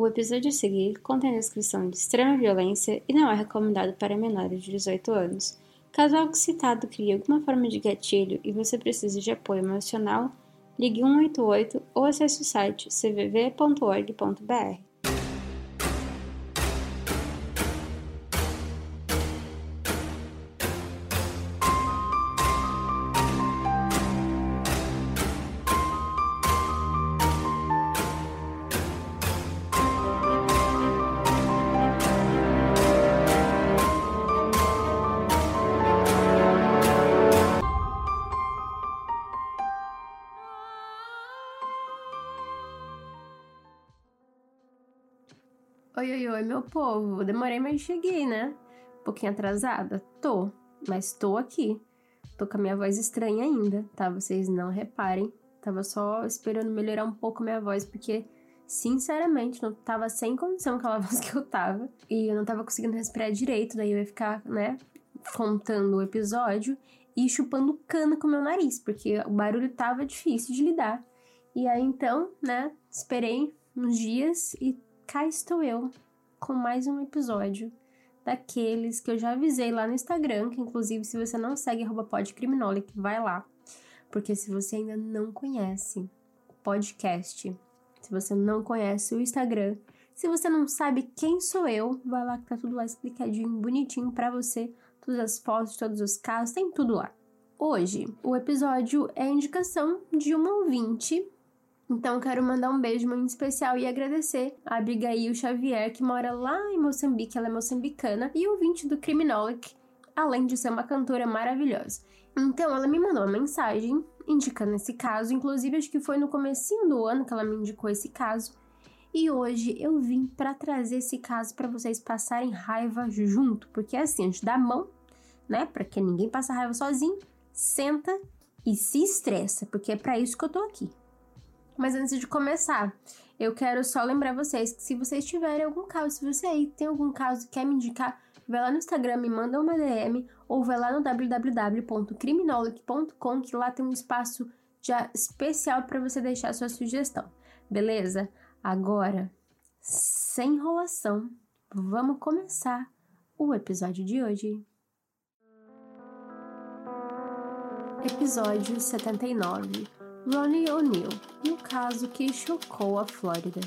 O episódio a seguir contém descrição de extrema violência e não é recomendado para menores de 18 anos. Caso algo citado crie alguma forma de gatilho e você precise de apoio emocional, ligue 188 ou acesse o site cvv.org.br. meu povo. Demorei, mas cheguei, né? Um pouquinho atrasada? Tô, mas tô aqui. Tô com a minha voz estranha ainda, tá? Vocês não reparem. Tava só esperando melhorar um pouco minha voz, porque, sinceramente, não tava sem condição aquela voz que eu tava. E eu não tava conseguindo respirar direito, daí eu ia ficar, né, contando o episódio e chupando cana com o meu nariz, porque o barulho tava difícil de lidar. E aí então, né, esperei uns dias e cá estou eu com mais um episódio daqueles que eu já avisei lá no Instagram, que inclusive se você não segue podcriminolic, vai lá. Porque se você ainda não conhece o podcast, se você não conhece o Instagram, se você não sabe quem sou eu, vai lá que tá tudo lá explicadinho, bonitinho para você, todas as fotos, todos os casos, tem tudo lá. Hoje, o episódio é a indicação de uma ouvinte então, quero mandar um beijo muito especial e agradecer a Abigail Xavier, que mora lá em Moçambique, ela é moçambicana, e ouvinte do Criminolic, além de ser uma cantora maravilhosa. Então, ela me mandou uma mensagem indicando esse caso, inclusive acho que foi no comecinho do ano que ela me indicou esse caso. E hoje eu vim para trazer esse caso para vocês passarem raiva junto, porque é assim, a gente dá a mão, né, para que ninguém passe raiva sozinho, senta e se estressa, porque é para isso que eu tô aqui. Mas antes de começar, eu quero só lembrar vocês que se vocês tiverem algum caso, se você aí tem algum caso que quer me indicar, vai lá no Instagram, me manda uma DM ou vai lá no www.criminolog.com que lá tem um espaço já especial para você deixar sua sugestão. Beleza? Agora, sem enrolação, vamos começar o episódio de hoje. Episódio 79 Ronnie O'Neill e o caso que chocou a Flórida.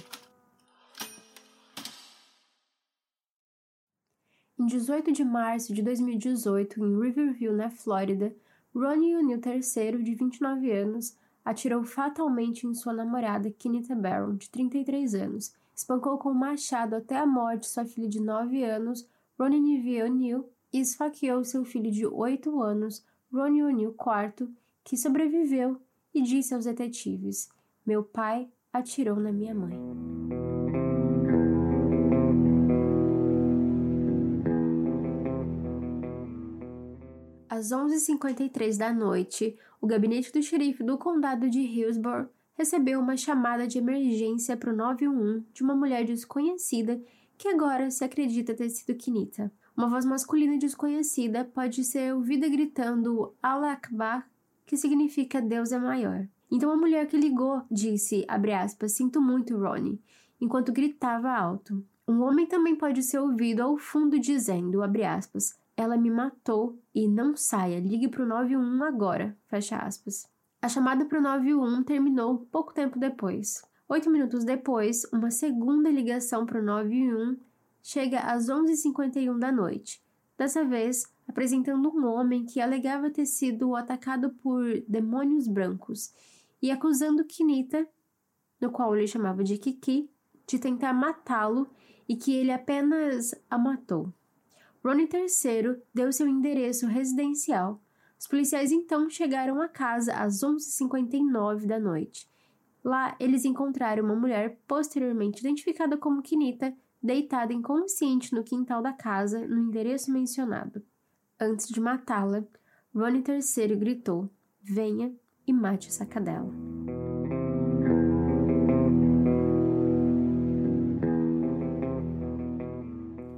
Em 18 de março de 2018, em Riverview, na Flórida, Ronnie O'Neill III, de 29 anos, atirou fatalmente em sua namorada Kenita Barron, de 33 anos, espancou com um machado até a morte sua filha de 9 anos, Ronnie Nivea O'Neill, e esfaqueou seu filho de 8 anos, Ronnie O'Neill IV, que sobreviveu e disse aos detetives: Meu pai atirou na minha mãe. Às 11h53 da noite, o gabinete do xerife do condado de Hillsborough recebeu uma chamada de emergência para o 911 de uma mulher desconhecida que agora se acredita ter sido Kinita. Uma voz masculina desconhecida pode ser ouvida gritando Allah Akbar que significa Deus é maior. Então a mulher que ligou disse, aspas, sinto muito, Ronnie, enquanto gritava alto. Um homem também pode ser ouvido ao fundo dizendo, aspas, ela me matou e não saia, ligue para o 91 agora, fecha aspas. A chamada para o 91 terminou pouco tempo depois. Oito minutos depois, uma segunda ligação para o 91 chega às 11h51 da noite. Dessa vez, apresentando um homem que alegava ter sido atacado por demônios brancos e acusando Kinita, no qual ele chamava de Kiki, de tentar matá-lo e que ele apenas a matou. Ronnie III deu seu endereço residencial. Os policiais então chegaram à casa às 11h59 da noite. Lá, eles encontraram uma mulher posteriormente identificada como Kinita, deitada inconsciente no quintal da casa, no endereço mencionado. Antes de matá-la, Ronnie III gritou: Venha e mate essa cadela.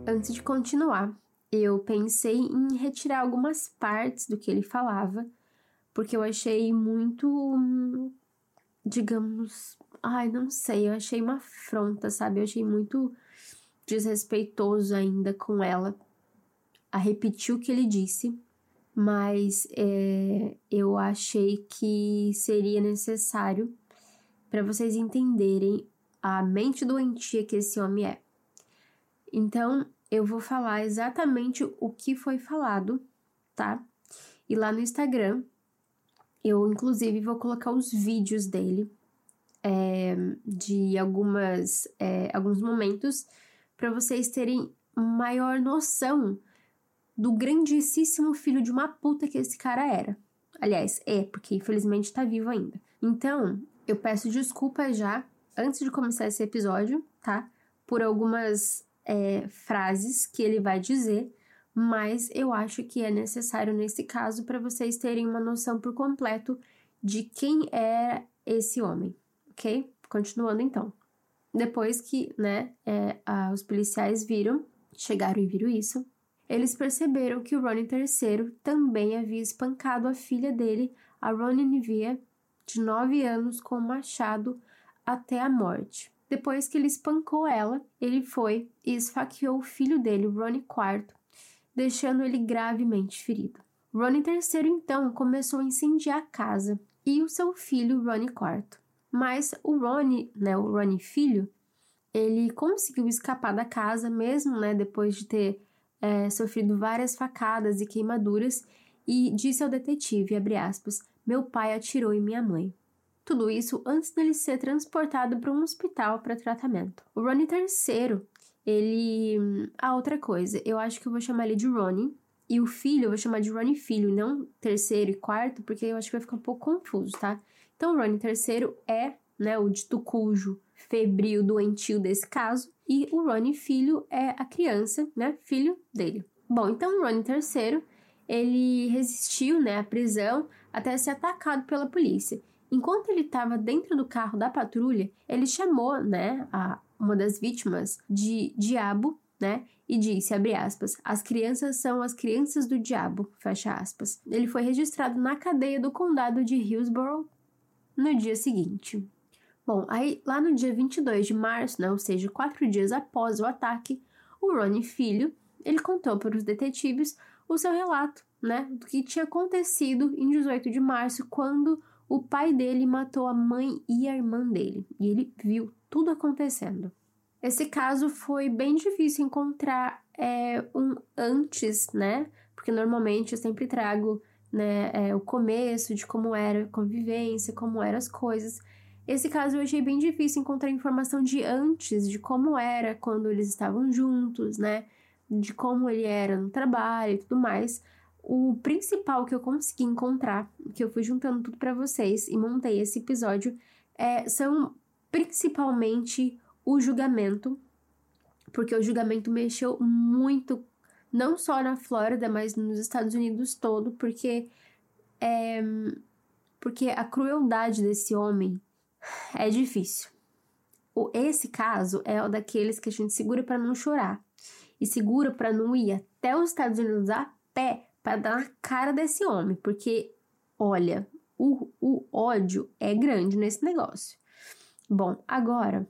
Antes de continuar, eu pensei em retirar algumas partes do que ele falava, porque eu achei muito, digamos, ai, não sei, eu achei uma afronta, sabe? Eu achei muito desrespeitoso ainda com ela a repetir o que ele disse, mas é, eu achei que seria necessário para vocês entenderem a mente doentia que esse homem é. Então, eu vou falar exatamente o que foi falado, tá? E lá no Instagram, eu inclusive vou colocar os vídeos dele, é, de algumas, é, alguns momentos, para vocês terem maior noção do grandíssimo filho de uma puta que esse cara era. Aliás, é, porque infelizmente tá vivo ainda. Então, eu peço desculpas já, antes de começar esse episódio, tá? Por algumas é, frases que ele vai dizer, mas eu acho que é necessário nesse caso para vocês terem uma noção por completo de quem é esse homem, ok? Continuando então. Depois que, né, é, a, os policiais viram, chegaram e viram isso, eles perceberam que o Ronnie III também havia espancado a filha dele, a Ronnie Nivea, de 9 anos, com um machado até a morte. Depois que ele espancou ela, ele foi e esfaqueou o filho dele, Ronnie IV, deixando ele gravemente ferido. Ronnie III então começou a incendiar a casa e o seu filho, Ronnie IV. Mas o Ronnie, né, o Ronnie filho, ele conseguiu escapar da casa mesmo, né, depois de ter é, sofrido várias facadas e queimaduras, e disse ao detetive, aspas, meu pai atirou em minha mãe. Tudo isso antes dele ser transportado para um hospital para tratamento. O Ronnie III, ele... Ah, outra coisa, eu acho que eu vou chamar ele de Ronnie, e o filho eu vou chamar de Ronnie filho, não terceiro e quarto, porque eu acho que vai ficar um pouco confuso, tá? Então, Ronnie terceiro é, né, o dito cujo febril doentio desse caso, e o Ronnie filho é a criança, né, filho dele. Bom, então o Ronnie terceiro, ele resistiu, né, à prisão até ser atacado pela polícia. Enquanto ele estava dentro do carro da patrulha, ele chamou, né, a uma das vítimas de diabo, né, e disse, abre aspas, as crianças são as crianças do diabo, fecha aspas. Ele foi registrado na cadeia do condado de Hillsborough no dia seguinte. Bom, aí lá no dia 22 de março, né, ou seja, quatro dias após o ataque, o Ronnie filho, ele contou para os detetives o seu relato, né, do que tinha acontecido em 18 de março, quando o pai dele matou a mãe e a irmã dele, e ele viu tudo acontecendo. Esse caso foi bem difícil encontrar é, um antes, né, porque normalmente eu sempre trago né, é, o começo de como era a convivência, como eram as coisas, esse caso eu achei bem difícil encontrar informação de antes, de como era quando eles estavam juntos, né? De como ele era no trabalho e tudo mais. O principal que eu consegui encontrar, que eu fui juntando tudo para vocês e montei esse episódio, é, são principalmente o julgamento, porque o julgamento mexeu muito, não só na Flórida, mas nos Estados Unidos todo, porque é, porque a crueldade desse homem é difícil. O, esse caso é o daqueles que a gente segura para não chorar e segura para não ir até os Estados Unidos a pé para dar na cara desse homem, porque olha, o, o ódio é grande nesse negócio. Bom, agora,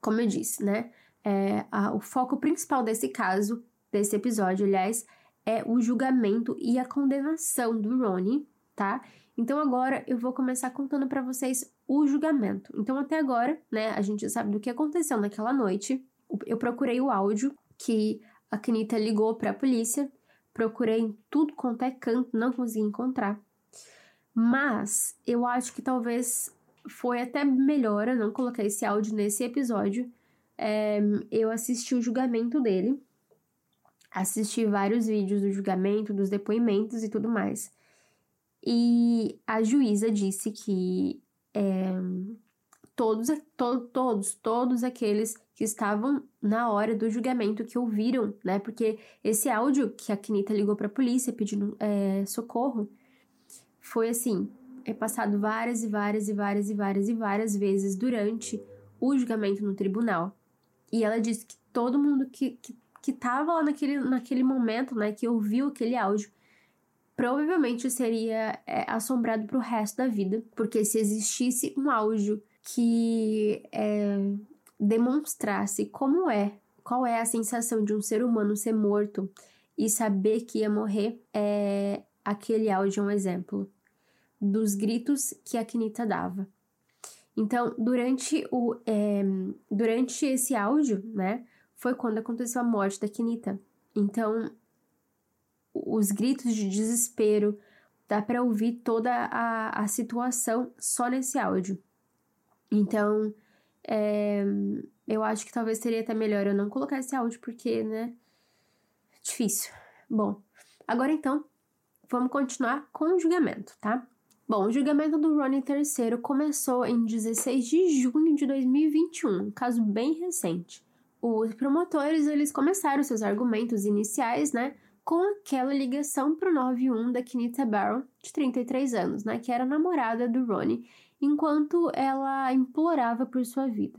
como eu disse, né? É, a, o foco principal desse caso, desse episódio, aliás, é o julgamento e a condenação do Ronnie, tá? Então agora eu vou começar contando para vocês o julgamento. Então até agora, né, a gente sabe do que aconteceu naquela noite. Eu procurei o áudio que a Kenita ligou para a polícia, procurei em tudo quanto é canto, não consegui encontrar. Mas eu acho que talvez foi até melhor eu não colocar esse áudio nesse episódio. É, eu assisti o julgamento dele, assisti vários vídeos do julgamento, dos depoimentos e tudo mais. E a juíza disse que é, todos, to, todos, todos aqueles que estavam na hora do julgamento que ouviram, né? Porque esse áudio que a Kenita ligou para a polícia pedindo é, socorro foi assim, é passado várias e várias e várias e várias e várias vezes durante o julgamento no tribunal. E ela disse que todo mundo que, que, que tava lá naquele, naquele momento, né, que ouviu aquele áudio, provavelmente seria é, assombrado para o resto da vida, porque se existisse um áudio que é, demonstrasse como é, qual é a sensação de um ser humano ser morto e saber que ia morrer, é, aquele áudio é um exemplo dos gritos que a Kinita dava. Então, durante, o, é, durante esse áudio, né, foi quando aconteceu a morte da Kinita. Então, os gritos de desespero, dá para ouvir toda a, a situação só nesse áudio. Então, é, eu acho que talvez seria até melhor eu não colocar esse áudio, porque, né, difícil. Bom, agora então, vamos continuar com o julgamento, tá? Bom, o julgamento do Ronnie III começou em 16 de junho de 2021, um caso bem recente. Os promotores eles começaram seus argumentos iniciais, né, com aquela ligação pro 91 da Kenita Barron, de 33 anos, né, que era namorada do Ronnie, enquanto ela implorava por sua vida.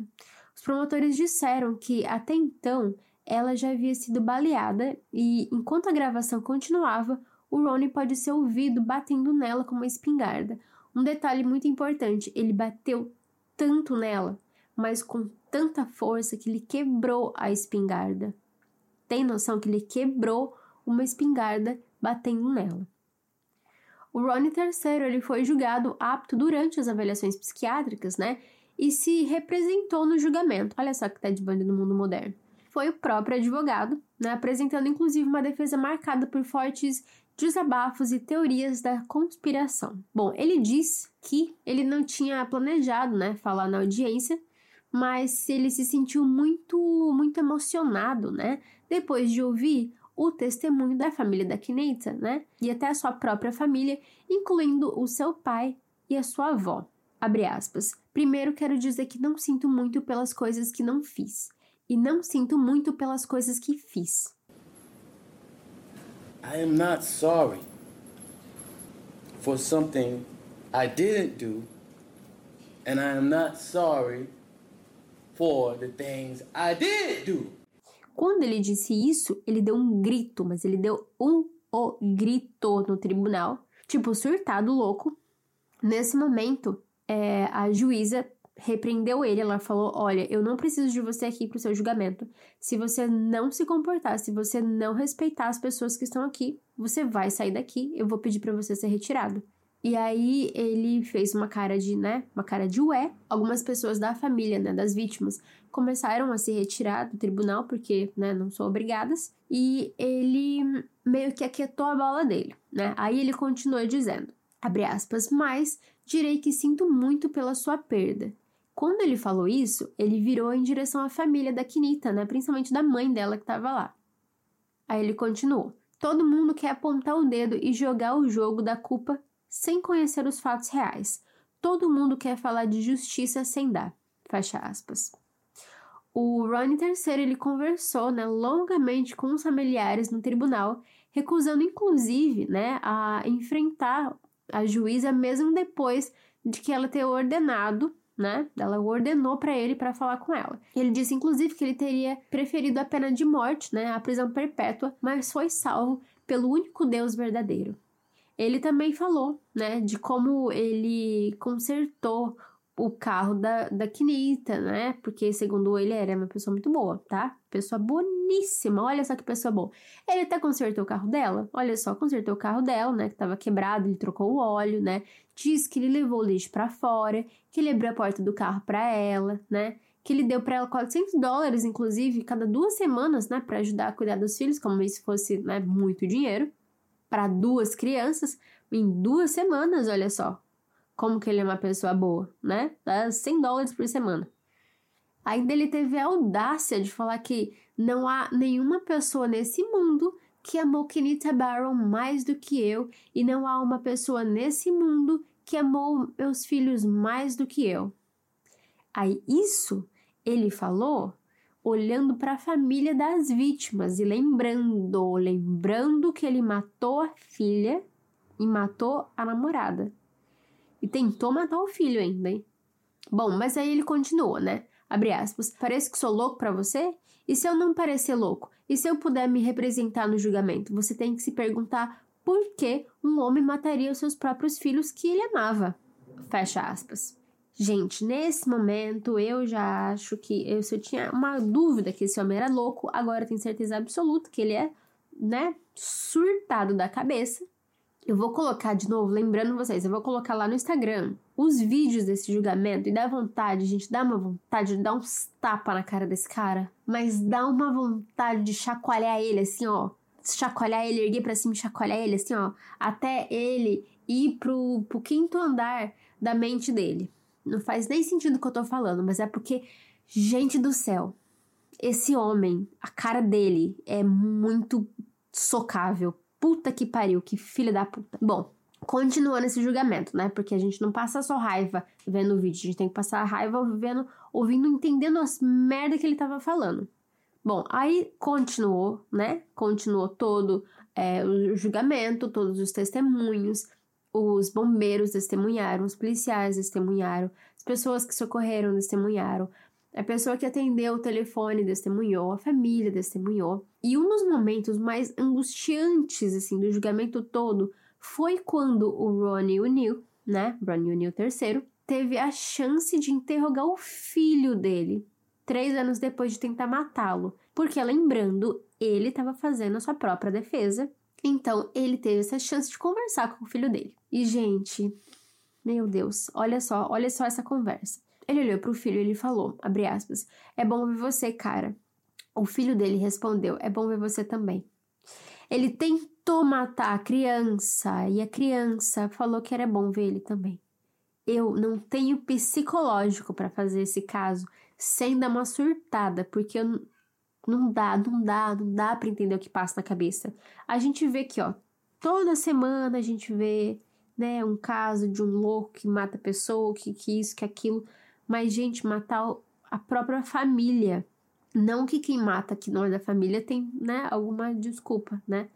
Os promotores disseram que até então ela já havia sido baleada e, enquanto a gravação continuava, o Ronnie pode ser ouvido batendo nela com uma espingarda. Um detalhe muito importante: ele bateu tanto nela, mas com tanta força que ele quebrou a espingarda. Tem noção que ele quebrou uma espingarda batendo nela? O Ronnie III ele foi julgado apto durante as avaliações psiquiátricas, né? E se representou no julgamento. Olha só que tá de banda no mundo moderno. Foi o próprio advogado, né? Apresentando inclusive uma defesa marcada por fortes desabafos e teorias da conspiração. Bom, ele diz que ele não tinha planejado, né, falar na audiência, mas ele se sentiu muito, muito emocionado, né, depois de ouvir o testemunho da família da Kineta, né, e até a sua própria família, incluindo o seu pai e a sua avó. Abre aspas. Primeiro quero dizer que não sinto muito pelas coisas que não fiz, e não sinto muito pelas coisas que fiz. I am not sorry for something I didn't do, and I am not sorry for the things I did do. Quando ele disse isso, ele deu um grito, mas ele deu um o grito no tribunal, tipo surtado louco. Nesse momento, é, a juíza repreendeu ele. Ela falou: Olha, eu não preciso de você aqui para o seu julgamento. Se você não se comportar, se você não respeitar as pessoas que estão aqui, você vai sair daqui. Eu vou pedir para você ser retirado. E aí ele fez uma cara de, né, uma cara de ué. Algumas pessoas da família, né, das vítimas, começaram a se retirar do tribunal porque, né, não são obrigadas. E ele meio que aquietou a bola dele, né? Aí ele continuou dizendo, abre aspas, mas direi que sinto muito pela sua perda. Quando ele falou isso, ele virou em direção à família da Kinita, né? Principalmente da mãe dela que estava lá. Aí ele continuou: Todo mundo quer apontar o dedo e jogar o jogo da culpa sem conhecer os fatos reais. Todo mundo quer falar de justiça sem dar. Fecha aspas. O Ronnie III ele conversou né, longamente com os familiares no tribunal, recusando inclusive né, a enfrentar a juíza mesmo depois de que ela ter ordenado né? Ela ordenou para ele para falar com ela. Ele disse inclusive que ele teria preferido a pena de morte, né, a prisão perpétua, mas foi salvo pelo único Deus verdadeiro. Ele também falou, né, de como ele consertou o carro da, da Kinita, né? Porque, segundo ele, era uma pessoa muito boa, tá? Pessoa boníssima, olha só que pessoa boa. Ele até consertou o carro dela, olha só, consertou o carro dela, né? Que tava quebrado, ele trocou o óleo, né? Diz que ele levou o lixo para fora, que ele abriu a porta do carro para ela, né? Que ele deu para ela 400 dólares, inclusive, cada duas semanas, né? Para ajudar a cuidar dos filhos, como se fosse, né? Muito dinheiro. Para duas crianças, em duas semanas, olha só como que ele é uma pessoa boa, né? Dá 100 dólares por semana. Ainda ele teve a audácia de falar que não há nenhuma pessoa nesse mundo que amou Kenita Barron mais do que eu e não há uma pessoa nesse mundo que amou meus filhos mais do que eu. Aí isso ele falou olhando para a família das vítimas e lembrando, lembrando que ele matou a filha e matou a namorada. E tentou matar o filho ainda, hein? Bom, mas aí ele continua, né? Abre aspas. Parece que sou louco para você? E se eu não parecer louco? E se eu puder me representar no julgamento? Você tem que se perguntar por que um homem mataria os seus próprios filhos que ele amava. Fecha aspas. Gente, nesse momento eu já acho que eu, eu tinha uma dúvida que esse homem era louco, agora eu tenho certeza absoluta que ele é, né, surtado da cabeça. Eu vou colocar de novo, lembrando vocês, eu vou colocar lá no Instagram os vídeos desse julgamento e dá vontade, gente, dá uma vontade de dar uns tapa na cara desse cara, mas dá uma vontade de chacoalhar ele assim, ó, chacoalhar ele, erguer para cima chacoalhar ele assim, ó, até ele ir pro, pro quinto andar da mente dele. Não faz nem sentido o que eu tô falando, mas é porque, gente do céu, esse homem, a cara dele é muito socável. Puta que pariu, que filha da puta. Bom, continuando esse julgamento, né? Porque a gente não passa só raiva vendo o vídeo, a gente tem que passar raiva vendo, ouvindo, entendendo as merda que ele tava falando. Bom, aí continuou, né? Continuou todo é, o julgamento, todos os testemunhos, os bombeiros testemunharam, os policiais testemunharam, as pessoas que socorreram testemunharam, a pessoa que atendeu o telefone testemunhou, a família testemunhou. E um dos momentos mais angustiantes assim do julgamento todo foi quando o Ronnie O'Neill, né, Ronnie O'Neill III, teve a chance de interrogar o filho dele, três anos depois de tentar matá-lo. Porque, lembrando, ele estava fazendo a sua própria defesa então, ele teve essa chance de conversar com o filho dele. E, gente, meu Deus, olha só, olha só essa conversa. Ele olhou para o filho e ele falou, abre aspas, é bom ver você, cara. O filho dele respondeu, é bom ver você também. Ele tentou matar a criança e a criança falou que era bom ver ele também. Eu não tenho psicológico para fazer esse caso sem dar uma surtada, porque eu, não dá, não dá, não dá para entender o que passa na cabeça. A gente vê que, ó, toda semana a gente vê, né, um caso de um louco que mata a pessoa, que, que isso, que aquilo. Mas, gente, matar a própria família. Não que quem mata aqui não é da família tem, né, alguma desculpa, né?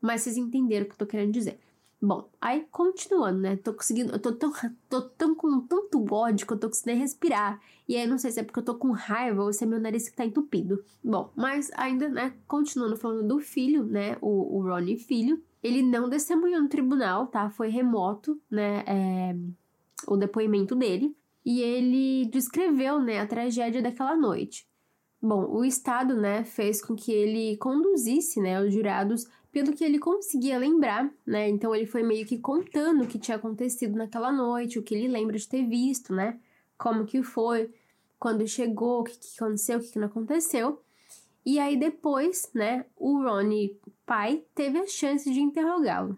Mas vocês entenderam o que eu tô querendo dizer. Bom, aí continuando, né? Tô conseguindo. Eu tô tão, tô tão com tanto ódio que eu tô conseguindo respirar. E aí não sei se é porque eu tô com raiva ou se é meu nariz que tá entupido. Bom, mas ainda, né? Continuando falando do filho, né? O, o Ronnie filho. Ele não testemunhou no tribunal, tá? Foi remoto, né? É, o depoimento dele. E ele descreveu, né? A tragédia daquela noite. Bom, o Estado, né, fez com que ele conduzisse, né, os jurados pelo que ele conseguia lembrar, né? Então ele foi meio que contando o que tinha acontecido naquela noite, o que ele lembra de ter visto, né? Como que foi, quando chegou, o que, que aconteceu, o que, que não aconteceu. E aí depois, né, o Ronnie, pai, teve a chance de interrogá-lo.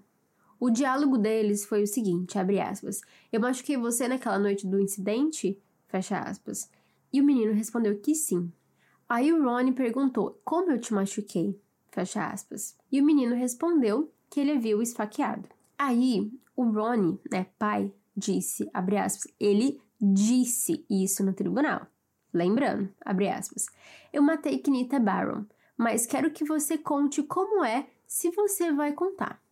O diálogo deles foi o seguinte, abre aspas, eu machuquei você naquela noite do incidente? Fecha aspas. E o menino respondeu que sim. Aí o Ronnie perguntou, como eu te machuquei? Fecha aspas. E o menino respondeu que ele viu esfaqueado. Aí o Ronnie, né, pai, disse, abre aspas, ele disse isso no tribunal. Lembrando, abre aspas, eu matei Kenita Barron, mas quero que você conte como é se você vai contar.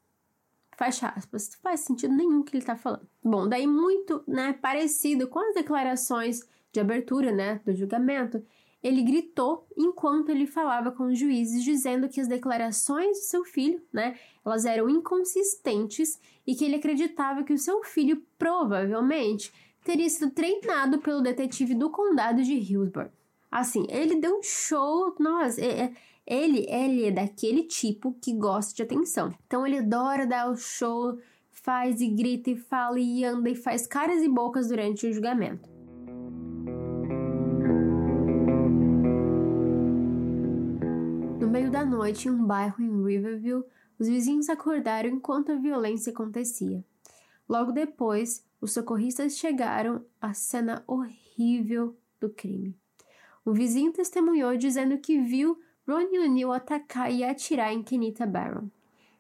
Fecha aspas, não faz sentido nenhum que ele tá falando. Bom, daí muito, né, parecido com as declarações de abertura, né, do julgamento, ele gritou enquanto ele falava com os juízes, dizendo que as declarações de seu filho, né, elas eram inconsistentes e que ele acreditava que o seu filho provavelmente teria sido treinado pelo detetive do condado de Hillsborough. Assim, ele deu um show, nossa, é, é, ele, ele é daquele tipo que gosta de atenção. Então ele adora dar o show, faz e grita e fala e anda e faz caras e bocas durante o julgamento. Noite, em um bairro em Riverview, os vizinhos acordaram enquanto a violência acontecia. Logo depois, os socorristas chegaram à cena horrível do crime. Um vizinho testemunhou dizendo que viu Ronnie O'Neill atacar e atirar em Kenita Barron.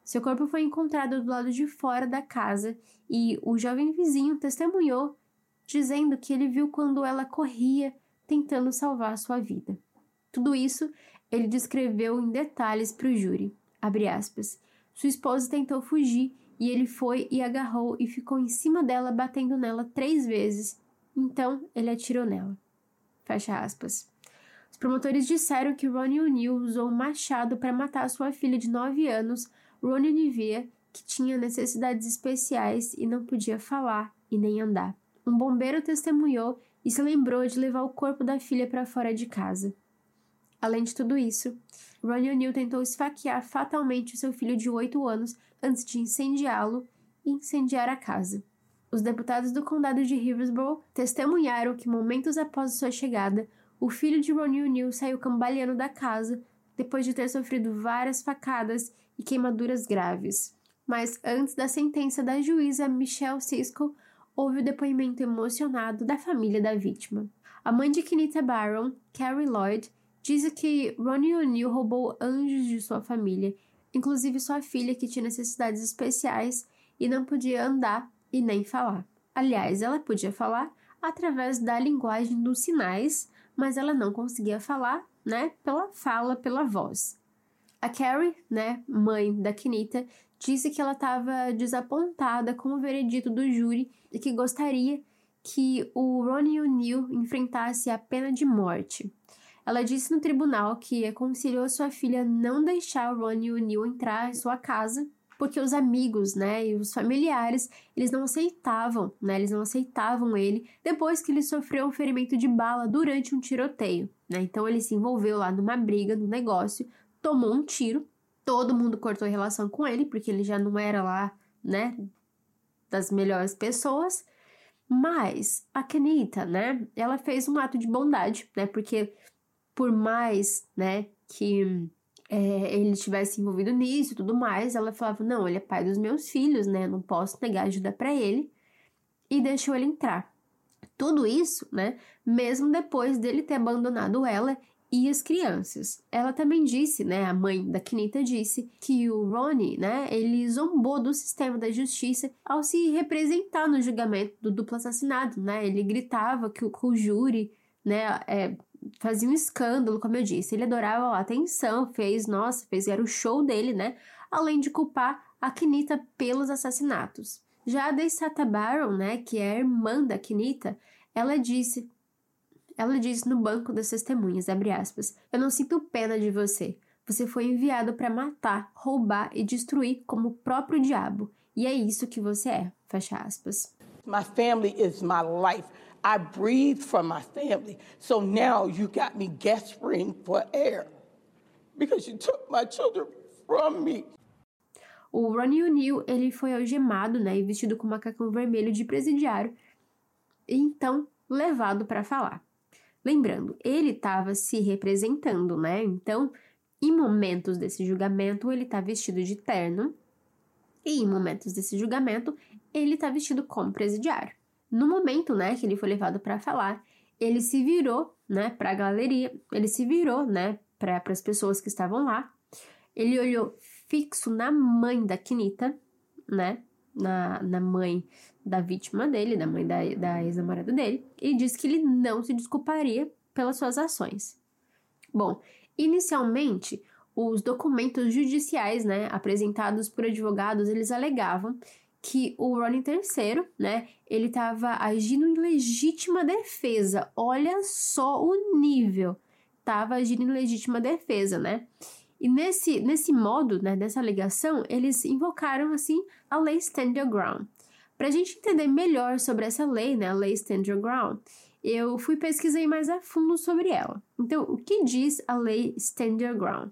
Seu corpo foi encontrado do lado de fora da casa e o jovem vizinho testemunhou dizendo que ele viu quando ela corria tentando salvar sua vida. Tudo isso ele descreveu em detalhes para o júri. Aspas, Sua esposa tentou fugir e ele foi e agarrou e ficou em cima dela, batendo nela três vezes. Então ele atirou nela. Fecha aspas. Os promotores disseram que Ronnie O'Neill usou um machado para matar sua filha de 9 anos, Ronnie Nivea, que tinha necessidades especiais e não podia falar e nem andar. um bombeiro testemunhou e se lembrou de levar o corpo da filha para fora de casa. Além de tudo isso, Ronnie O'Neill tentou esfaquear fatalmente seu filho de 8 anos antes de incendiá-lo e incendiar a casa. Os deputados do condado de Hillsborough testemunharam que momentos após sua chegada, o filho de Ronnie O'Neill saiu cambaleando da casa depois de ter sofrido várias facadas e queimaduras graves. Mas antes da sentença da juíza Michelle Sisco, houve o depoimento emocionado da família da vítima. A mãe de Kenita Barron, Carrie Lloyd, disse que Ronnie O'Neill roubou anjos de sua família, inclusive sua filha que tinha necessidades especiais e não podia andar e nem falar. Aliás, ela podia falar através da linguagem dos sinais, mas ela não conseguia falar, né, pela fala, pela voz. A Carrie, né, mãe da Kenita, disse que ela estava desapontada com o veredito do júri e que gostaria que o Ronnie O'Neill enfrentasse a pena de morte. Ela disse no tribunal que aconselhou sua filha não deixar o Ronnie O'Neill entrar em sua casa porque os amigos, né, e os familiares, eles não aceitavam, né, eles não aceitavam ele depois que ele sofreu um ferimento de bala durante um tiroteio, né? Então ele se envolveu lá numa briga, no negócio, tomou um tiro, todo mundo cortou relação com ele porque ele já não era lá, né, das melhores pessoas. Mas a Kenita, né, ela fez um ato de bondade, né, porque por mais, né, que é, ele tivesse envolvido nisso e tudo mais, ela falava: Não, ele é pai dos meus filhos, né? Não posso negar ajuda para ele. E deixou ele entrar. Tudo isso, né? Mesmo depois dele ter abandonado ela e as crianças. Ela também disse, né? A mãe da Kenita disse que o Ronnie, né? Ele zombou do sistema da justiça ao se representar no julgamento do duplo assassinato, né? Ele gritava que o, o júri, né? É, fazia um escândalo, como eu disse. Ele adorava a atenção, fez, nossa, fez, era o show dele, né? Além de culpar a Kinita pelos assassinatos. Já a Deissata Baron, né, que é a irmã da Kinita, ela disse, ela disse no banco das testemunhas, abre aspas, eu não sinto pena de você. Você foi enviado para matar, roubar e destruir como o próprio diabo. E é isso que você é, fecha aspas. My family is my life. I breathe from my family. So now you got me gasping for air because you took my children from me. O Ronnie O'Neill, ele foi algemado, né, e vestido com macacão vermelho de presidiário, e então levado para falar. Lembrando, ele estava se representando, né? Então, em momentos desse julgamento, ele está vestido de terno, e em momentos desse julgamento, ele está vestido como presidiário. No momento, né, que ele foi levado para falar, ele se virou, né, para a galeria, ele se virou, né, para as pessoas que estavam lá. Ele olhou fixo na mãe da Kinita, né, na, na mãe da vítima dele, da mãe da, da ex-namorada dele, e disse que ele não se desculparia pelas suas ações. Bom, inicialmente, os documentos judiciais, né, apresentados por advogados, eles alegavam que o Ronnie III, né, ele estava agindo em legítima defesa. Olha só o nível. Tava agindo em legítima defesa, né? E nesse, nesse modo, né, dessa alegação, eles invocaram, assim, a lei Stand Your Ground. Para a gente entender melhor sobre essa lei, né, a lei Stand Your Ground, eu fui pesquisar mais a fundo sobre ela. Então, o que diz a lei Stand Your Ground?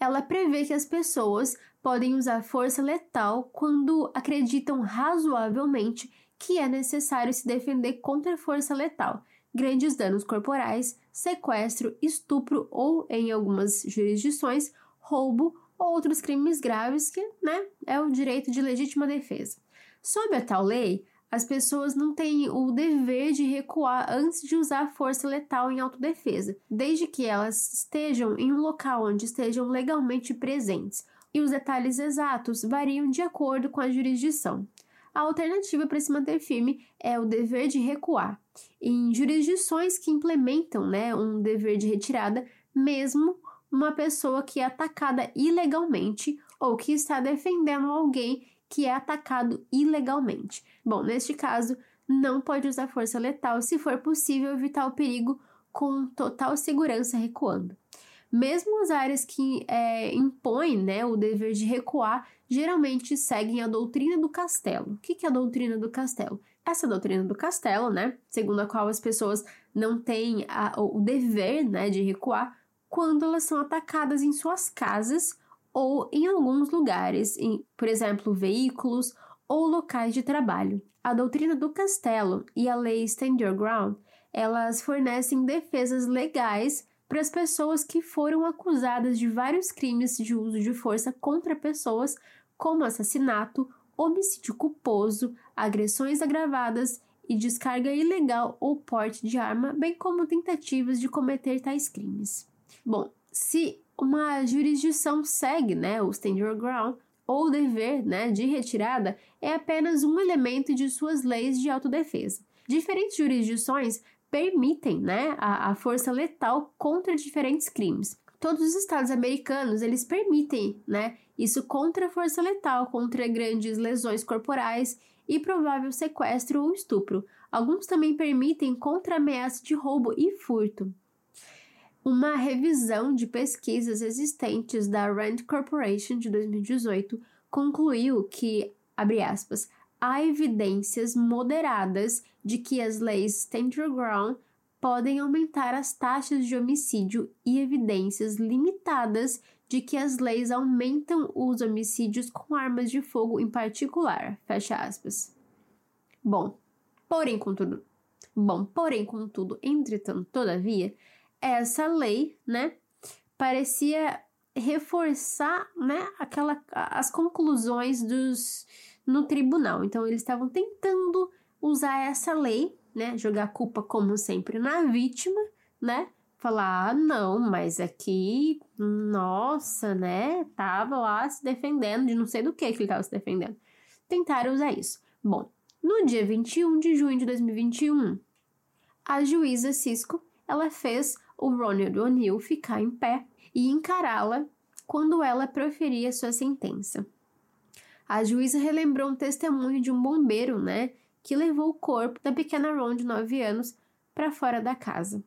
Ela prevê que as pessoas podem usar força letal quando acreditam razoavelmente que é necessário se defender contra força letal, grandes danos corporais, sequestro, estupro ou, em algumas jurisdições, roubo ou outros crimes graves que, né, é o direito de legítima defesa. Sob a tal lei, as pessoas não têm o dever de recuar antes de usar força letal em autodefesa, desde que elas estejam em um local onde estejam legalmente presentes, e os detalhes exatos variam de acordo com a jurisdição. A alternativa para se manter firme é o dever de recuar. Em jurisdições que implementam né, um dever de retirada, mesmo uma pessoa que é atacada ilegalmente ou que está defendendo alguém que é atacado ilegalmente. Bom, neste caso, não pode usar força letal se for possível evitar o perigo com total segurança recuando. Mesmo as áreas que é, impõem né, o dever de recuar geralmente seguem a doutrina do castelo. O que é a doutrina do castelo? essa doutrina do castelo, né, segundo a qual as pessoas não têm a, o dever, né, de recuar quando elas são atacadas em suas casas ou em alguns lugares, em, por exemplo, veículos ou locais de trabalho. A doutrina do castelo e a lei Stand Your Ground, elas fornecem defesas legais para as pessoas que foram acusadas de vários crimes de uso de força contra pessoas, como assassinato, homicídio culposo, agressões agravadas e descarga ilegal ou porte de arma, bem como tentativas de cometer tais crimes. Bom, se uma jurisdição segue né, o stand your ground, ou dever né, de retirada é apenas um elemento de suas leis de autodefesa. Diferentes jurisdições permitem né, a, a força letal contra diferentes crimes. Todos os estados americanos eles permitem né, isso contra a força letal, contra grandes lesões corporais e provável sequestro ou estupro. Alguns também permitem contra ameaça de roubo e furto. Uma revisão de pesquisas existentes da Rand Corporation de 2018 concluiu que, abre aspas, há evidências moderadas de que as leis Stand Your Ground podem aumentar as taxas de homicídio e evidências limitadas de que as leis aumentam os homicídios com armas de fogo em particular. Fecha aspas. Bom, porém, contudo, bom, porém, contudo, entretanto, todavia, essa lei, né, parecia reforçar, né, aquela, as conclusões dos no tribunal. Então eles estavam tentando usar essa lei, né, jogar a culpa como sempre na vítima, né, falar ah, não, mas aqui, nossa, né, tava lá se defendendo de não sei do que que ele tava se defendendo. Tentaram usar isso. Bom, no dia 21 de junho de 2021, a juíza Cisco, ela fez o Ronald O'Neill ficar em pé e encará-la quando ela proferia sua sentença. A juíza relembrou um testemunho de um bombeiro, né, que levou o corpo da pequena Ron de 9 anos para fora da casa.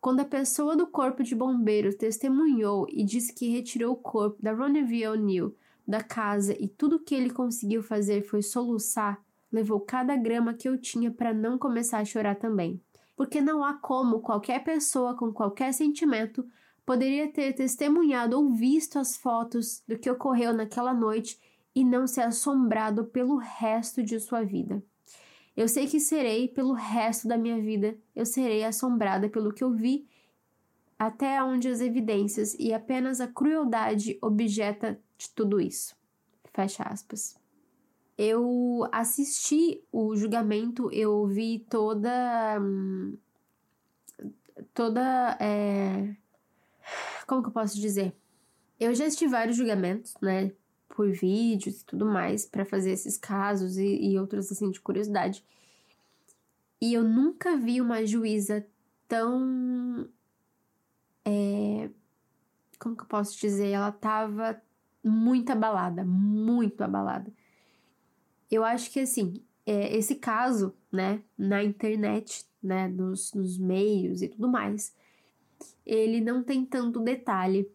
Quando a pessoa do corpo de bombeiro testemunhou e disse que retirou o corpo da Ronnie O'Neill da casa e tudo que ele conseguiu fazer foi soluçar, levou cada grama que eu tinha para não começar a chorar também porque não há como qualquer pessoa com qualquer sentimento poderia ter testemunhado ou visto as fotos do que ocorreu naquela noite e não ser assombrado pelo resto de sua vida. Eu sei que serei pelo resto da minha vida, eu serei assombrada pelo que eu vi, até onde as evidências e apenas a crueldade objeta de tudo isso. Fecha aspas eu assisti o julgamento, eu vi toda. toda. É, como que eu posso dizer? Eu já assisti vários julgamentos, né? Por vídeos e tudo mais, para fazer esses casos e, e outros assim de curiosidade. E eu nunca vi uma juíza tão. É, como que eu posso dizer? Ela tava muito abalada, muito abalada eu acho que assim, é, esse caso, né, na internet, né, nos, nos meios e tudo mais, ele não tem tanto detalhe,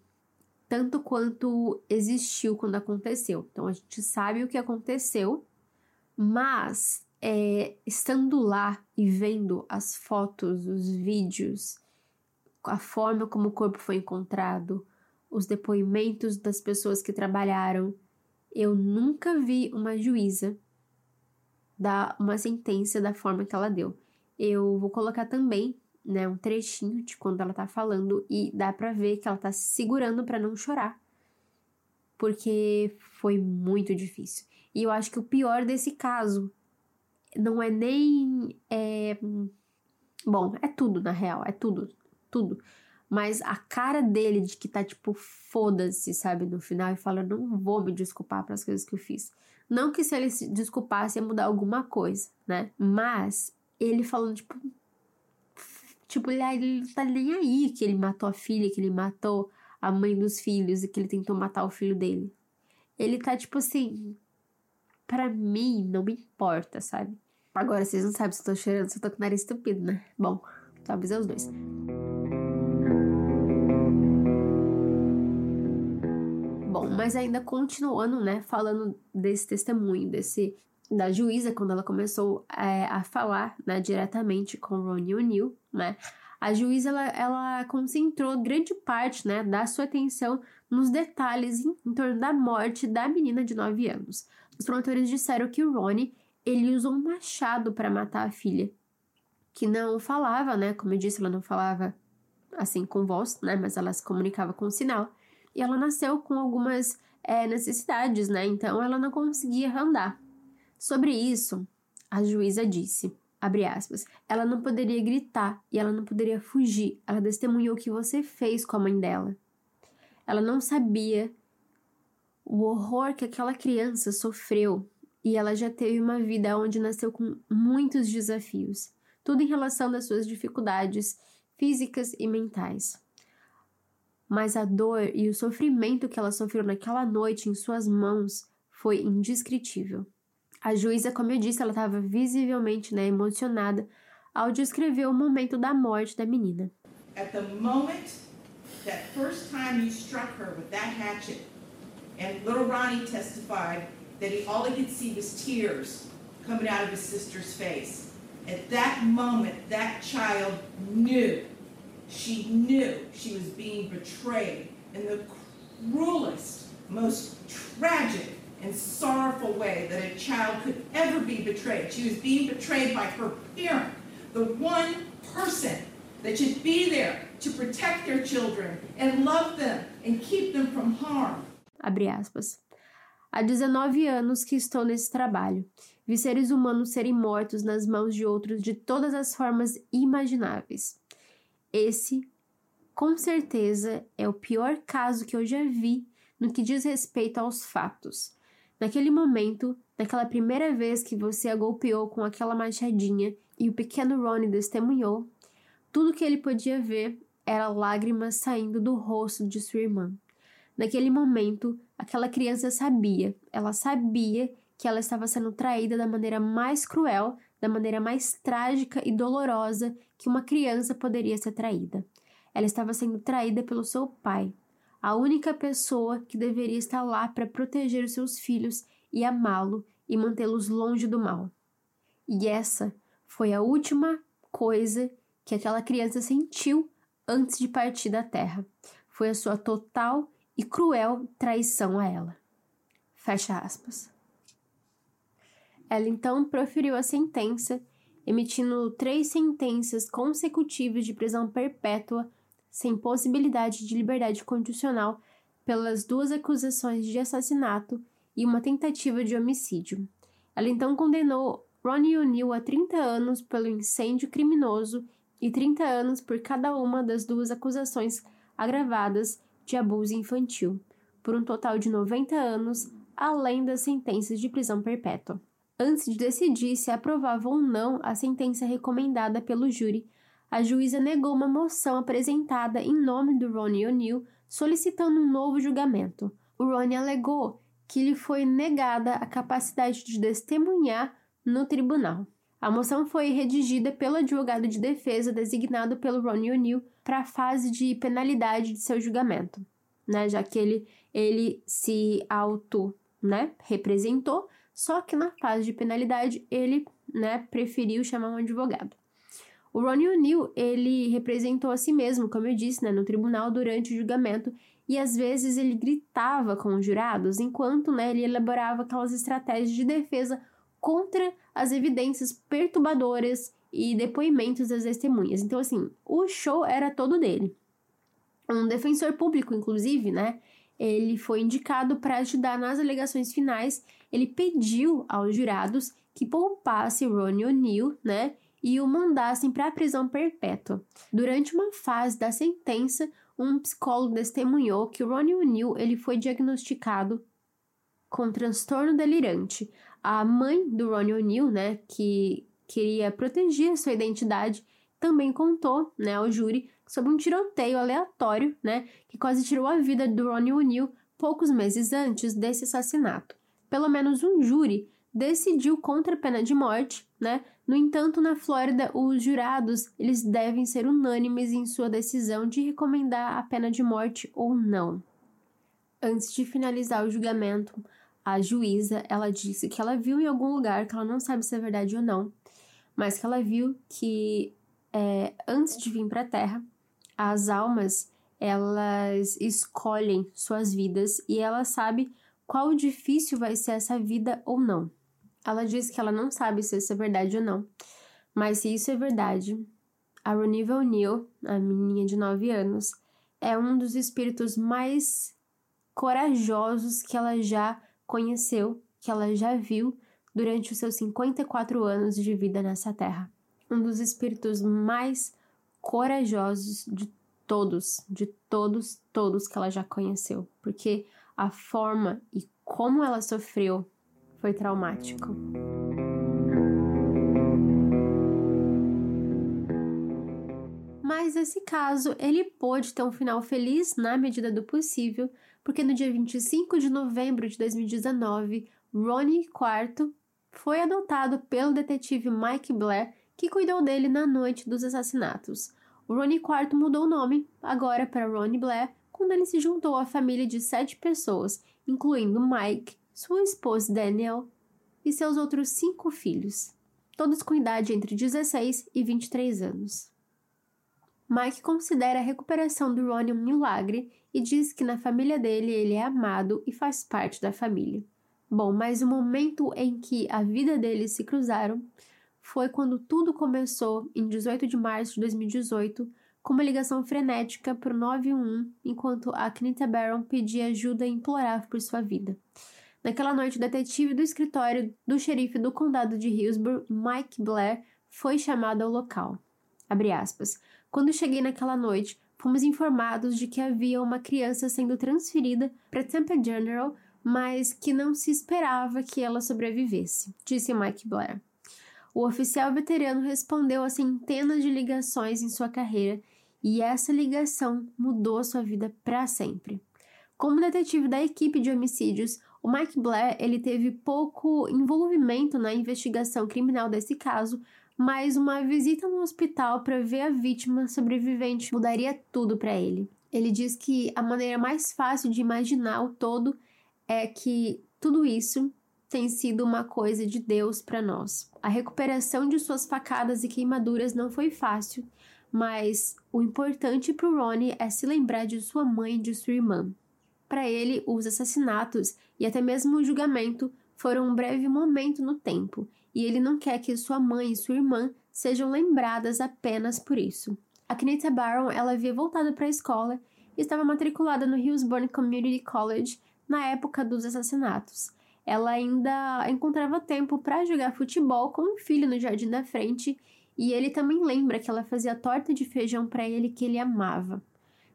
tanto quanto existiu quando aconteceu. Então a gente sabe o que aconteceu, mas é, estando lá e vendo as fotos, os vídeos, a forma como o corpo foi encontrado, os depoimentos das pessoas que trabalharam, eu nunca vi uma juíza dar uma sentença da forma que ela deu. Eu vou colocar também, né, um trechinho de quando ela tá falando e dá para ver que ela tá se segurando para não chorar. Porque foi muito difícil. E eu acho que o pior desse caso não é nem é, bom, é tudo na real, é tudo, tudo. Mas a cara dele de que tá tipo, foda-se, sabe, no final, e fala: não vou me desculpar pelas coisas que eu fiz. Não que se ele se desculpasse ia mudar alguma coisa, né? Mas ele falando, tipo. Tipo, ele, ele tá nem aí que ele matou a filha, que ele matou a mãe dos filhos e que ele tentou matar o filho dele. Ele tá, tipo assim. Pra mim, não me importa, sabe? Agora vocês não sabem se eu tô chorando, se eu tô com nariz estupido, né? Bom, talvez é os dois. Bom, mas ainda continuando, né, falando desse testemunho, desse da juíza quando ela começou é, a falar né, diretamente com Ronnie O'Neill, né? A juíza ela, ela concentrou grande parte né, da sua atenção nos detalhes em, em torno da morte da menina de 9 anos. Os promotores disseram que o Ronnie ele usou um machado para matar a filha, que não falava, né? Como eu disse, ela não falava assim com voz, né? Mas ela se comunicava com sinal. E ela nasceu com algumas é, necessidades, né? Então ela não conseguia andar. Sobre isso, a juíza disse, aspas, ela não poderia gritar e ela não poderia fugir. Ela testemunhou o que você fez com a mãe dela. Ela não sabia o horror que aquela criança sofreu e ela já teve uma vida onde nasceu com muitos desafios, tudo em relação das suas dificuldades físicas e mentais. Mas a dor e o sofrimento que ela sofreu naquela noite em suas mãos foi indescritível. A juíza, como eu disse, ela estava visivelmente né, emocionada ao descrever o momento da morte da menina. At the moment, that first time you struck her with that hatchet, and little Ronnie testified that he, all he could see was tears coming out of his sister's face. At that moment, that child knew, she knew she was being betrayed in the cruelest, most tragic, and sorrowful way that a child could ever be betrayed. She was being betrayed by her parent, the one person that should be there to protect their children and love them and keep them from harm. Abre aspas. Há 19 anos que estou nesse trabalho. Vi seres humanos serem mortos nas mãos de outros de todas as formas imagináveis. Esse, com certeza, é o pior caso que eu já vi no que diz respeito aos fatos. Naquele momento, naquela primeira vez que você a golpeou com aquela machadinha e o pequeno Ronnie testemunhou, tudo que ele podia ver era lágrimas saindo do rosto de sua irmã. Naquele momento, aquela criança sabia, ela sabia que ela estava sendo traída da maneira mais cruel, da maneira mais trágica e dolorosa que uma criança poderia ser traída. Ela estava sendo traída pelo seu pai, a única pessoa que deveria estar lá para proteger os seus filhos e amá-lo e mantê-los longe do mal. E essa foi a última coisa que aquela criança sentiu antes de partir da terra. Foi a sua total e cruel traição a ela. Fecha aspas. Ela então proferiu a sentença, emitindo três sentenças consecutivas de prisão perpétua sem possibilidade de liberdade condicional pelas duas acusações de assassinato e uma tentativa de homicídio. Ela então condenou Ronnie O'Neill a 30 anos pelo incêndio criminoso e 30 anos por cada uma das duas acusações agravadas de abuso infantil, por um total de 90 anos, além das sentenças de prisão perpétua. Antes de decidir se aprovava ou não a sentença recomendada pelo júri, a juíza negou uma moção apresentada em nome do Ronnie O'Neill solicitando um novo julgamento. O Ronnie alegou que lhe foi negada a capacidade de testemunhar no tribunal. A moção foi redigida pelo advogado de defesa designado pelo Ronnie O'Neill para a fase de penalidade de seu julgamento, né? Já que ele, ele se auto, né, representou, só que na fase de penalidade ele, né, preferiu chamar um advogado. O Ronnie O'Neill, ele representou a si mesmo, como eu disse, né, no tribunal durante o julgamento e às vezes ele gritava com os jurados enquanto, né, ele elaborava aquelas estratégias de defesa contra as evidências perturbadoras e depoimentos das testemunhas. Então, assim, o show era todo dele. Um defensor público, inclusive, né? Ele foi indicado para ajudar nas alegações finais. Ele pediu aos jurados que poupasse Ronnie O'Neill, né? E o mandassem para a prisão perpétua. Durante uma fase da sentença, um psicólogo testemunhou que Ronnie O'Neill ele foi diagnosticado com transtorno delirante, a mãe do Ronnie O'Neill, né, que queria proteger sua identidade, também contou, né, ao júri sobre um tiroteio aleatório, né, que quase tirou a vida do Ronnie O'Neill poucos meses antes desse assassinato. Pelo menos um júri decidiu contra a pena de morte, né? No entanto, na Flórida, os jurados, eles devem ser unânimes em sua decisão de recomendar a pena de morte ou não. Antes de finalizar o julgamento, a juíza, ela disse que ela viu em algum lugar, que ela não sabe se é verdade ou não, mas que ela viu que é, antes de vir para a Terra, as almas elas escolhem suas vidas e ela sabe qual difícil vai ser essa vida ou não. Ela diz que ela não sabe se isso é verdade ou não, mas se isso é verdade, a Roniva O'Neill, a menininha de 9 anos, é um dos espíritos mais corajosos que ela já conheceu, que ela já viu durante os seus 54 anos de vida nessa terra. Um dos espíritos mais corajosos de todos, de todos, todos que ela já conheceu, porque a forma e como ela sofreu foi traumático. Mas esse caso, ele pôde ter um final feliz na medida do possível, porque no dia 25 de novembro de 2019, Ronnie IV foi adotado pelo detetive Mike Blair, que cuidou dele na noite dos assassinatos. O Ronnie IV mudou o nome, agora para Ronnie Blair, quando ele se juntou à família de sete pessoas, incluindo Mike, sua esposa Daniel e seus outros cinco filhos, todos com idade entre 16 e 23 anos. Mike considera a recuperação do Ronnie um milagre e diz que na família dele ele é amado e faz parte da família. Bom, mas o momento em que a vida deles se cruzaram foi quando tudo começou em 18 de março de 2018 com uma ligação frenética para o 911 enquanto a Knita Barron pedia ajuda e implorava por sua vida. Naquela noite, o detetive do escritório do xerife do condado de Hillsborough, Mike Blair, foi chamado ao local. Quando cheguei naquela noite, fomos informados de que havia uma criança sendo transferida para Tampa General, mas que não se esperava que ela sobrevivesse, disse Mike Blair. O oficial veterano respondeu a centenas de ligações em sua carreira e essa ligação mudou sua vida para sempre. Como detetive da equipe de homicídios, o Mike Blair ele teve pouco envolvimento na investigação criminal desse caso, mas uma visita no hospital para ver a vítima sobrevivente mudaria tudo para ele. Ele diz que a maneira mais fácil de imaginar o todo é que tudo isso tem sido uma coisa de Deus para nós. A recuperação de suas facadas e queimaduras não foi fácil, mas o importante para o Ronnie é se lembrar de sua mãe e de sua irmã. Para ele, os assassinatos e até mesmo o julgamento foram um breve momento no tempo, e ele não quer que sua mãe e sua irmã sejam lembradas apenas por isso. A Kenita Barron ela havia voltado para a escola e estava matriculada no Hillsborough Community College na época dos assassinatos. Ela ainda encontrava tempo para jogar futebol com o filho no jardim da frente e ele também lembra que ela fazia torta de feijão para ele que ele amava.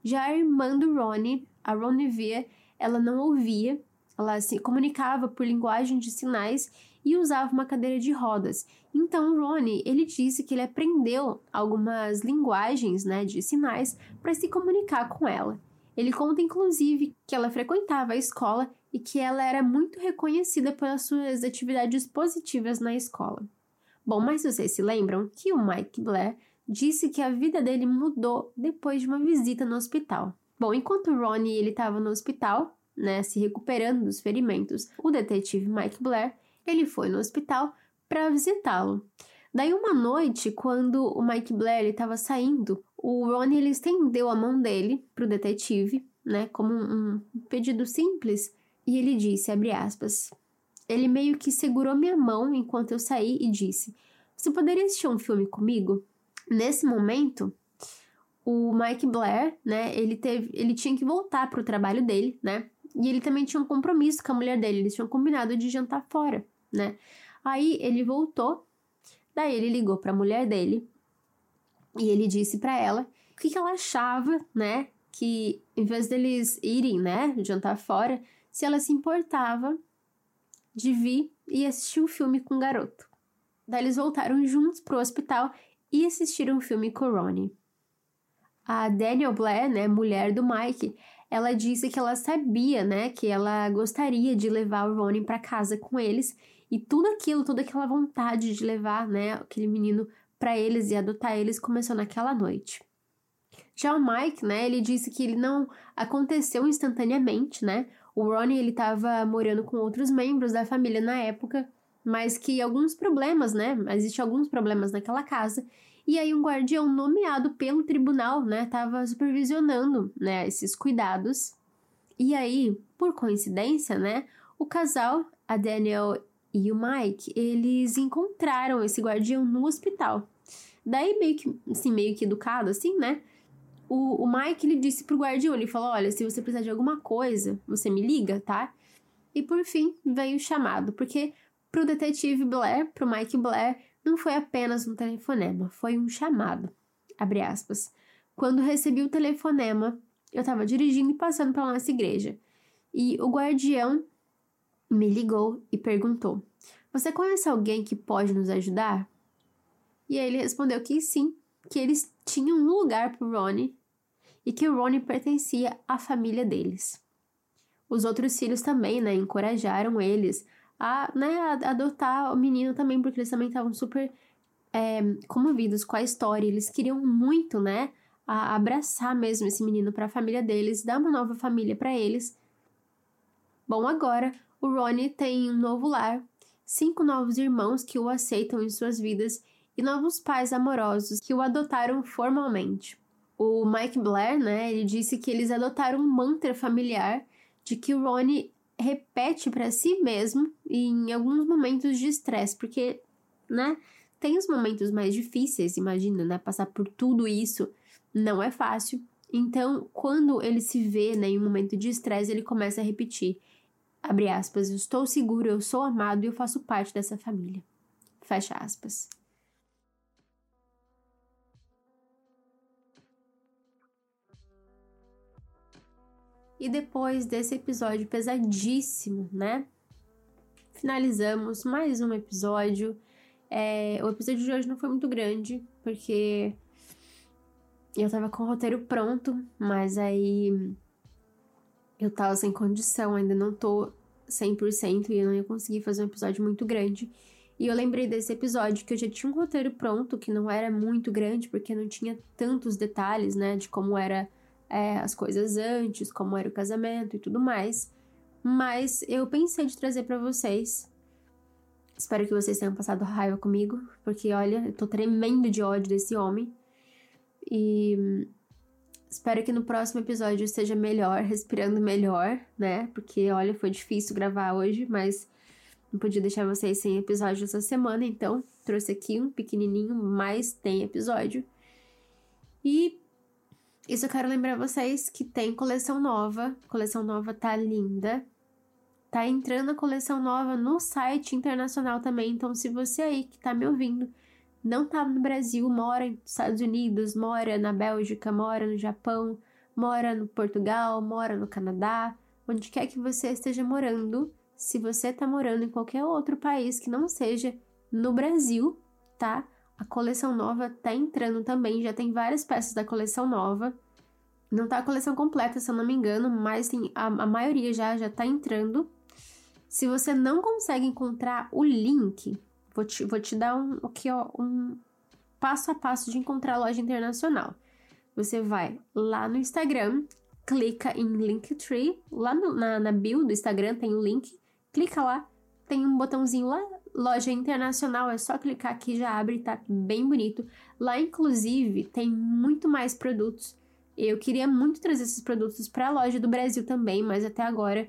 Já a irmã do Ronnie, a Ronnie Via, ela não ouvia, ela se comunicava por linguagem de sinais e usava uma cadeira de rodas. Então, Ronnie, ele disse que ele aprendeu algumas linguagens, né, de sinais para se comunicar com ela. Ele conta inclusive que ela frequentava a escola e que ela era muito reconhecida pelas suas atividades positivas na escola. Bom, mas vocês se lembram que o Mike Blair disse que a vida dele mudou depois de uma visita no hospital. Bom, enquanto Ronnie ele estava no hospital, né, se recuperando dos ferimentos, o detetive Mike Blair ele foi no hospital para visitá-lo. Daí uma noite, quando o Mike Blair estava saindo, o Ronnie ele estendeu a mão dele para o detetive, né, como um, um pedido simples, e ele disse, abre aspas, ele meio que segurou minha mão enquanto eu saí e disse: Você poderia assistir um filme comigo? Nesse momento, o Mike Blair, né, ele teve, ele tinha que voltar para o trabalho dele, né? E ele também tinha um compromisso com a mulher dele, eles tinham combinado de jantar fora né? Aí ele voltou, daí ele ligou para a mulher dele e ele disse para ela o que, que ela achava, né? Que em vez deles irem, né, jantar fora, se ela se importava de vir e assistir o um filme com o garoto. Daí eles voltaram juntos pro hospital e assistiram o um filme Ronnie. A Daniel Blair, né, mulher do Mike, ela disse que ela sabia, né, que ela gostaria de levar o Ronnie para casa com eles e tudo aquilo, toda aquela vontade de levar, né, aquele menino para eles e adotar eles começou naquela noite. Já o Mike, né, ele disse que ele não aconteceu instantaneamente, né? O Ronnie, ele tava morando com outros membros da família na época, mas que alguns problemas, né? Existem alguns problemas naquela casa. E aí um guardião nomeado pelo tribunal, né, tava supervisionando, né, esses cuidados. E aí, por coincidência, né, o casal, a Daniel e o Mike, eles encontraram esse guardião no hospital. Daí, meio que, assim, meio que educado, assim, né? O, o Mike, ele disse pro guardião, ele falou, olha, se você precisar de alguma coisa, você me liga, tá? E por fim, veio o chamado, porque pro detetive Blair, pro Mike Blair, não foi apenas um telefonema, foi um chamado. Abre aspas. Quando recebi o telefonema, eu estava dirigindo e passando pela nossa igreja. E o guardião me ligou e perguntou: Você conhece alguém que pode nos ajudar? E aí ele respondeu que sim, que eles tinham um lugar para o Ronnie e que o Ronnie pertencia à família deles. Os outros filhos também, né, encorajaram eles a, né, a adotar o menino também, porque eles também estavam super é, comovidos com a história. Eles queriam muito, né, abraçar mesmo esse menino para a família deles, dar uma nova família para eles. Bom, agora o Ronnie tem um novo lar, cinco novos irmãos que o aceitam em suas vidas e novos pais amorosos que o adotaram formalmente. O Mike Blair, né, ele disse que eles adotaram um mantra familiar de que o Ronnie repete para si mesmo em alguns momentos de estresse, porque, né, tem os momentos mais difíceis, imagina, né, passar por tudo isso não é fácil. Então, quando ele se vê, né, em um momento de estresse, ele começa a repetir, abre aspas, eu estou seguro, eu sou amado e eu faço parte dessa família. Fecha aspas. E depois desse episódio pesadíssimo, né? Finalizamos mais um episódio. É, o episódio de hoje não foi muito grande, porque eu tava com o roteiro pronto, mas aí eu tava sem condição, ainda não tô 100% e eu não ia conseguir fazer um episódio muito grande. E eu lembrei desse episódio que eu já tinha um roteiro pronto, que não era muito grande, porque não tinha tantos detalhes, né, de como era é, as coisas antes, como era o casamento e tudo mais. Mas eu pensei de trazer para vocês. Espero que vocês tenham passado raiva comigo, porque olha, eu tô tremendo de ódio desse homem. E espero que no próximo episódio esteja melhor, respirando melhor, né? Porque olha, foi difícil gravar hoje, mas não podia deixar vocês sem episódio essa semana, então trouxe aqui um pequenininho, mas tem episódio. E isso eu quero lembrar vocês que tem coleção nova. Coleção nova tá linda. Tá entrando a coleção nova no site internacional também. Então, se você aí que tá me ouvindo não tá no Brasil, mora nos Estados Unidos, mora na Bélgica, mora no Japão, mora no Portugal, mora no Canadá, onde quer que você esteja morando, se você tá morando em qualquer outro país que não seja no Brasil, tá? A coleção nova tá entrando também, já tem várias peças da coleção nova. Não tá a coleção completa, se eu não me engano, mas tem, a, a maioria já já tá entrando. Se você não consegue encontrar o link, vou te, vou te dar um, aqui, ó, um passo a passo de encontrar a loja internacional. Você vai lá no Instagram, clica em Linktree, lá no, na, na bio do Instagram tem o um link, clica lá, tem um botãozinho lá, loja internacional, é só clicar aqui já abre, tá bem bonito. Lá, inclusive, tem muito mais produtos. Eu queria muito trazer esses produtos para a loja do Brasil também, mas até agora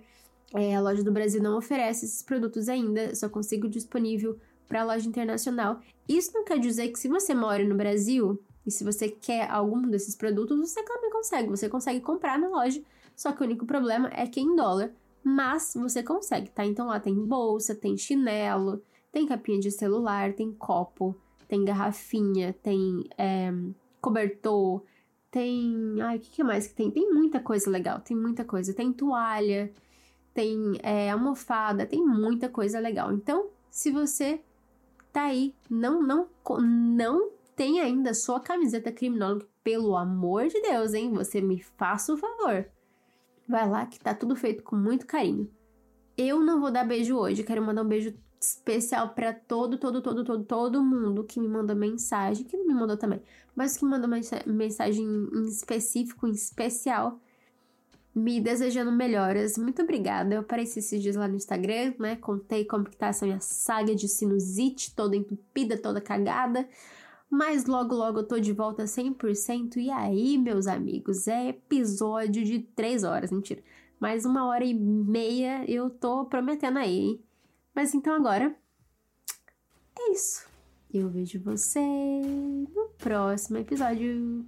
é, a loja do Brasil não oferece esses produtos ainda, só consigo disponível para a loja internacional. Isso não quer dizer que se você mora no Brasil e se você quer algum desses produtos, você também consegue. Você consegue comprar na loja, só que o único problema é que é em dólar. Mas você consegue, tá? Então lá tem bolsa, tem chinelo, tem capinha de celular, tem copo, tem garrafinha, tem é, cobertor, tem. Ai, o que, que mais que tem? Tem muita coisa legal, tem muita coisa. Tem toalha, tem é, almofada, tem muita coisa legal. Então, se você tá aí, não, não, não tem ainda sua camiseta criminóloga, pelo amor de Deus, hein? Você me faça o favor. Vai lá que tá tudo feito com muito carinho. Eu não vou dar beijo hoje, quero mandar um beijo especial para todo, todo, todo, todo, todo mundo que me mandou mensagem, que não me mandou também, mas que mandou mensagem em específico, em especial. me desejando melhoras. Muito obrigada. Eu apareci esses dias lá no Instagram, né? Contei como que tá essa minha saga de sinusite, toda entupida, toda cagada. Mas logo, logo eu tô de volta 100%. E aí, meus amigos, é episódio de 3 horas, mentira. Mais uma hora e meia eu tô prometendo aí, hein? Mas então agora é isso. Eu vejo você no próximo episódio.